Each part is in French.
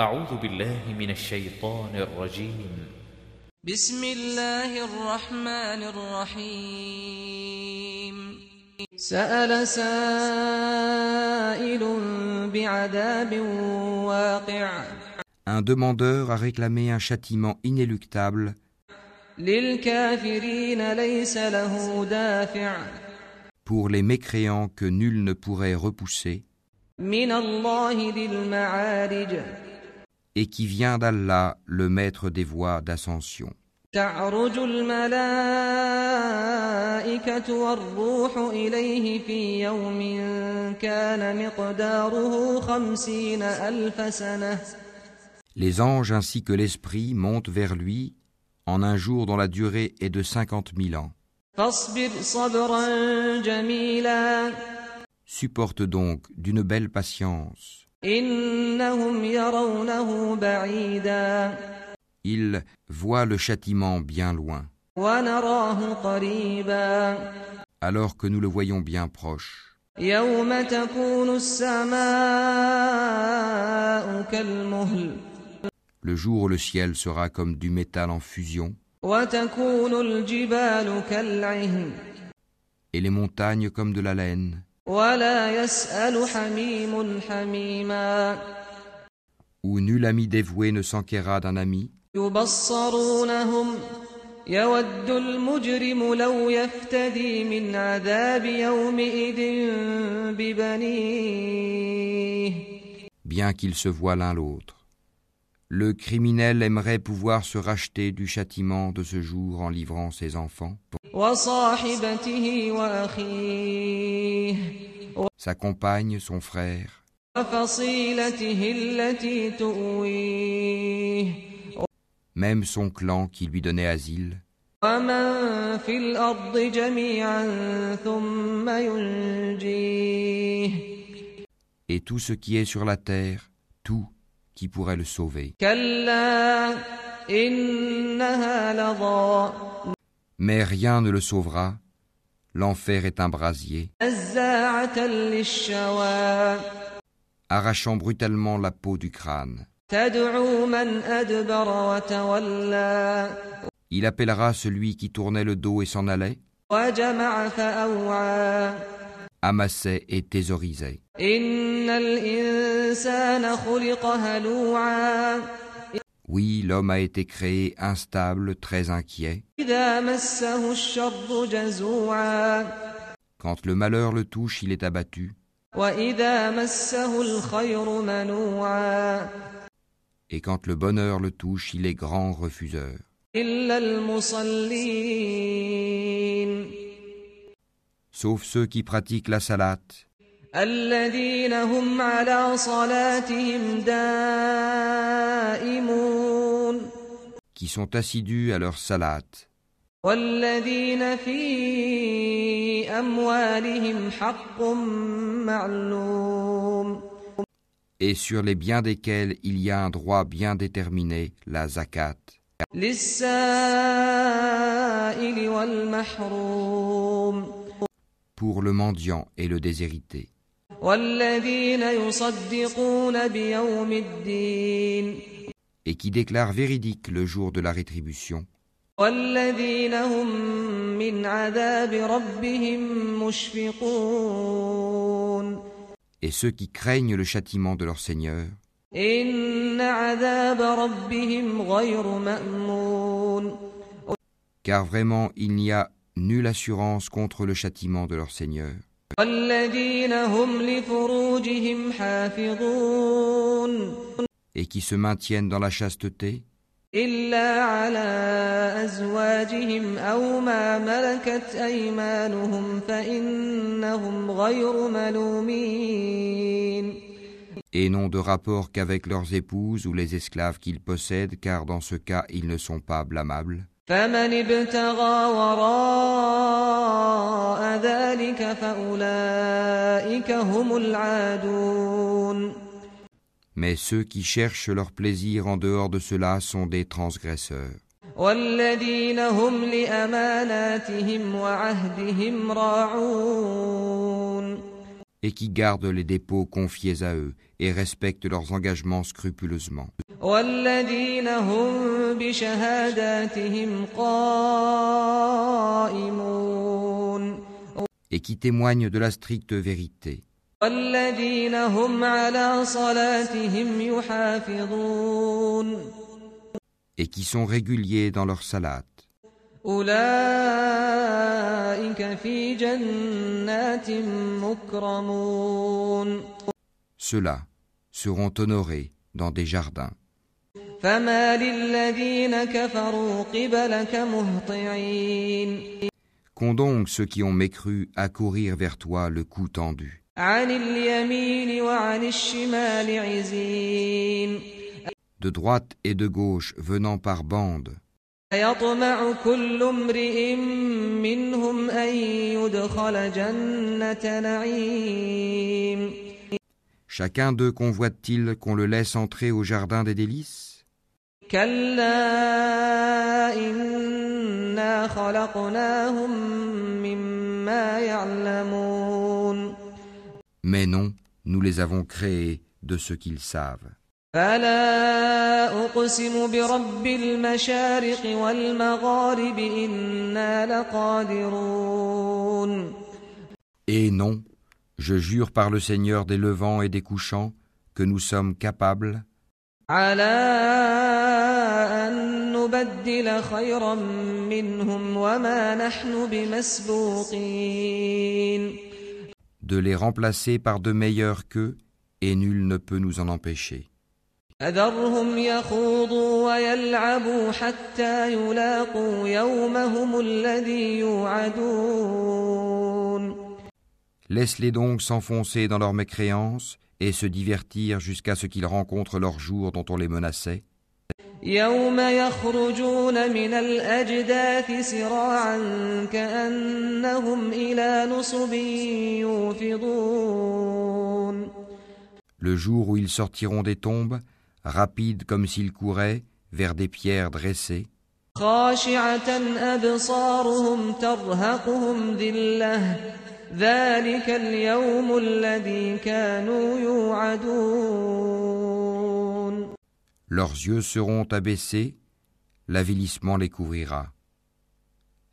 أعوذ بالله من الشيطان الرجيم بسم الله الرحمن الرحيم سأل سائل بعذاب واقع Un demandeur a réclamé un châtiment inéluctable للكافرين ليس له دافع pour les mécréants que nul ne pourrait repousser من الله ذي المعارج et qui vient d'Allah, le maître des voies d'ascension. تعرج الملائكة والروح إليه في يوم كان مقداره خمسين ألف سنة Les anges ainsi que l'esprit montent vers lui en un jour dont la durée est de cinquante mille ans. فاصبر صبرا جميلا Supporte donc d'une belle patience. Ils voient le châtiment bien loin, alors que nous le voyons bien proche. Le jour où le ciel sera comme du métal en fusion, et les montagnes comme de la laine. ولا يسأل حميم حميما où nul ami dévoué ne s'enquérera d'un ami, يبصرونهم يود المجرم لو يفتدي من عذاب يومئذ ببنيه bien qu'ils se voient l'un l'autre. Le criminel aimerait pouvoir se racheter du châtiment de ce jour en livrant ses enfants, وصاحبته وأخيه sa compagne, son frère, même son clan qui lui donnait asile, et tout ce qui est sur la terre, tout qui pourrait le sauver. Mais rien ne le sauvera. L'enfer est un brasier. Arrachant brutalement la peau du crâne. Il appellera celui qui tournait le dos et s'en allait. Amassait et thésaurisait. Oui, l'homme a été créé instable, très inquiet. Quand le malheur le touche, il est abattu. Et quand le bonheur le touche, il est grand refuseur. Sauf ceux qui pratiquent la salate الذين هم على صلاتهم دائمون qui sont assidus à leur salate, والذين في أموالهم حق معلوم et sur les biens desquels il y a un droit bien déterminé, la zakat, للسائل والمحروم pour le mendiant et le déshérité, et qui déclarent véridique le jour de la rétribution. et ceux qui craignent le châtiment de leur Seigneur. car vraiment il n'y a nulle assurance contre le châtiment de leur Seigneur والذين هم لفروجهم حافظون et qui se maintiennent dans la chasteté, إلا على أزواجهم أو ما ملكت أيمانهم فإنهم غير ملومين et n'ont de rapport qu'avec leurs épouses ou les esclaves qu'ils possèdent, car dans ce cas ils ne sont pas blâmables. فمن ابتغى وراء ذلك فأولئك هم العادون Mais ceux qui cherchent leur plaisir en dehors de cela sont des transgresseurs. والذين هم لأماناتهم وعهدهم راعون et qui gardent les dépôts confiés à eux et respectent leurs engagements scrupuleusement. والذين هم بشهاداتهم قائمون et qui témoignent de la stricte vérité, والذين هم على صلاتهم يحافظون et qui sont réguliers dans leur salat. أولئك في جنات مكرمون Ceux-là seront honorés dans des jardins. Qu'ont donc ceux qui ont mécru à courir vers toi le cou tendu. De droite et de gauche venant par bandes. Chacun d'eux convoite-t-il qu'on le laisse entrer au jardin des délices? كلا إنا خلقناهم مما يعلمون Mais non, nous les avons créés de ce qu'ils savent. فلا أقسم برب المشارق والمغارب إنا لقادرون Et non, je jure par le Seigneur des levants et des couchants que nous sommes capables على أن نبدل خيرا منهم وما نحن بمسبوقين de les remplacer par de meilleurs qu'eux, et nul ne peut nous en empêcher. فذرهم يخوضوا ويلعبوا حتى يلاقوا يومهم الذي يوعدون Laisse-les donc s'enfoncer dans leur mécréance et se divertir jusqu'à ce qu'ils rencontrent leur jour dont on les menaçait, يوم يخرجون من الأجداث سراعا كأنهم إلى نصب يوفضون le jour où ils sortiront des tombes, rapides comme s'ils couraient, vers des pierres dressées, خاشعة أبصارهم ترهقهم ذلة ذلك اليوم الذي كانوا يوعدون leurs yeux seront abaissés, l'avilissement les couvrira.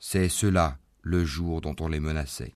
C'est cela le jour dont on les menaçait.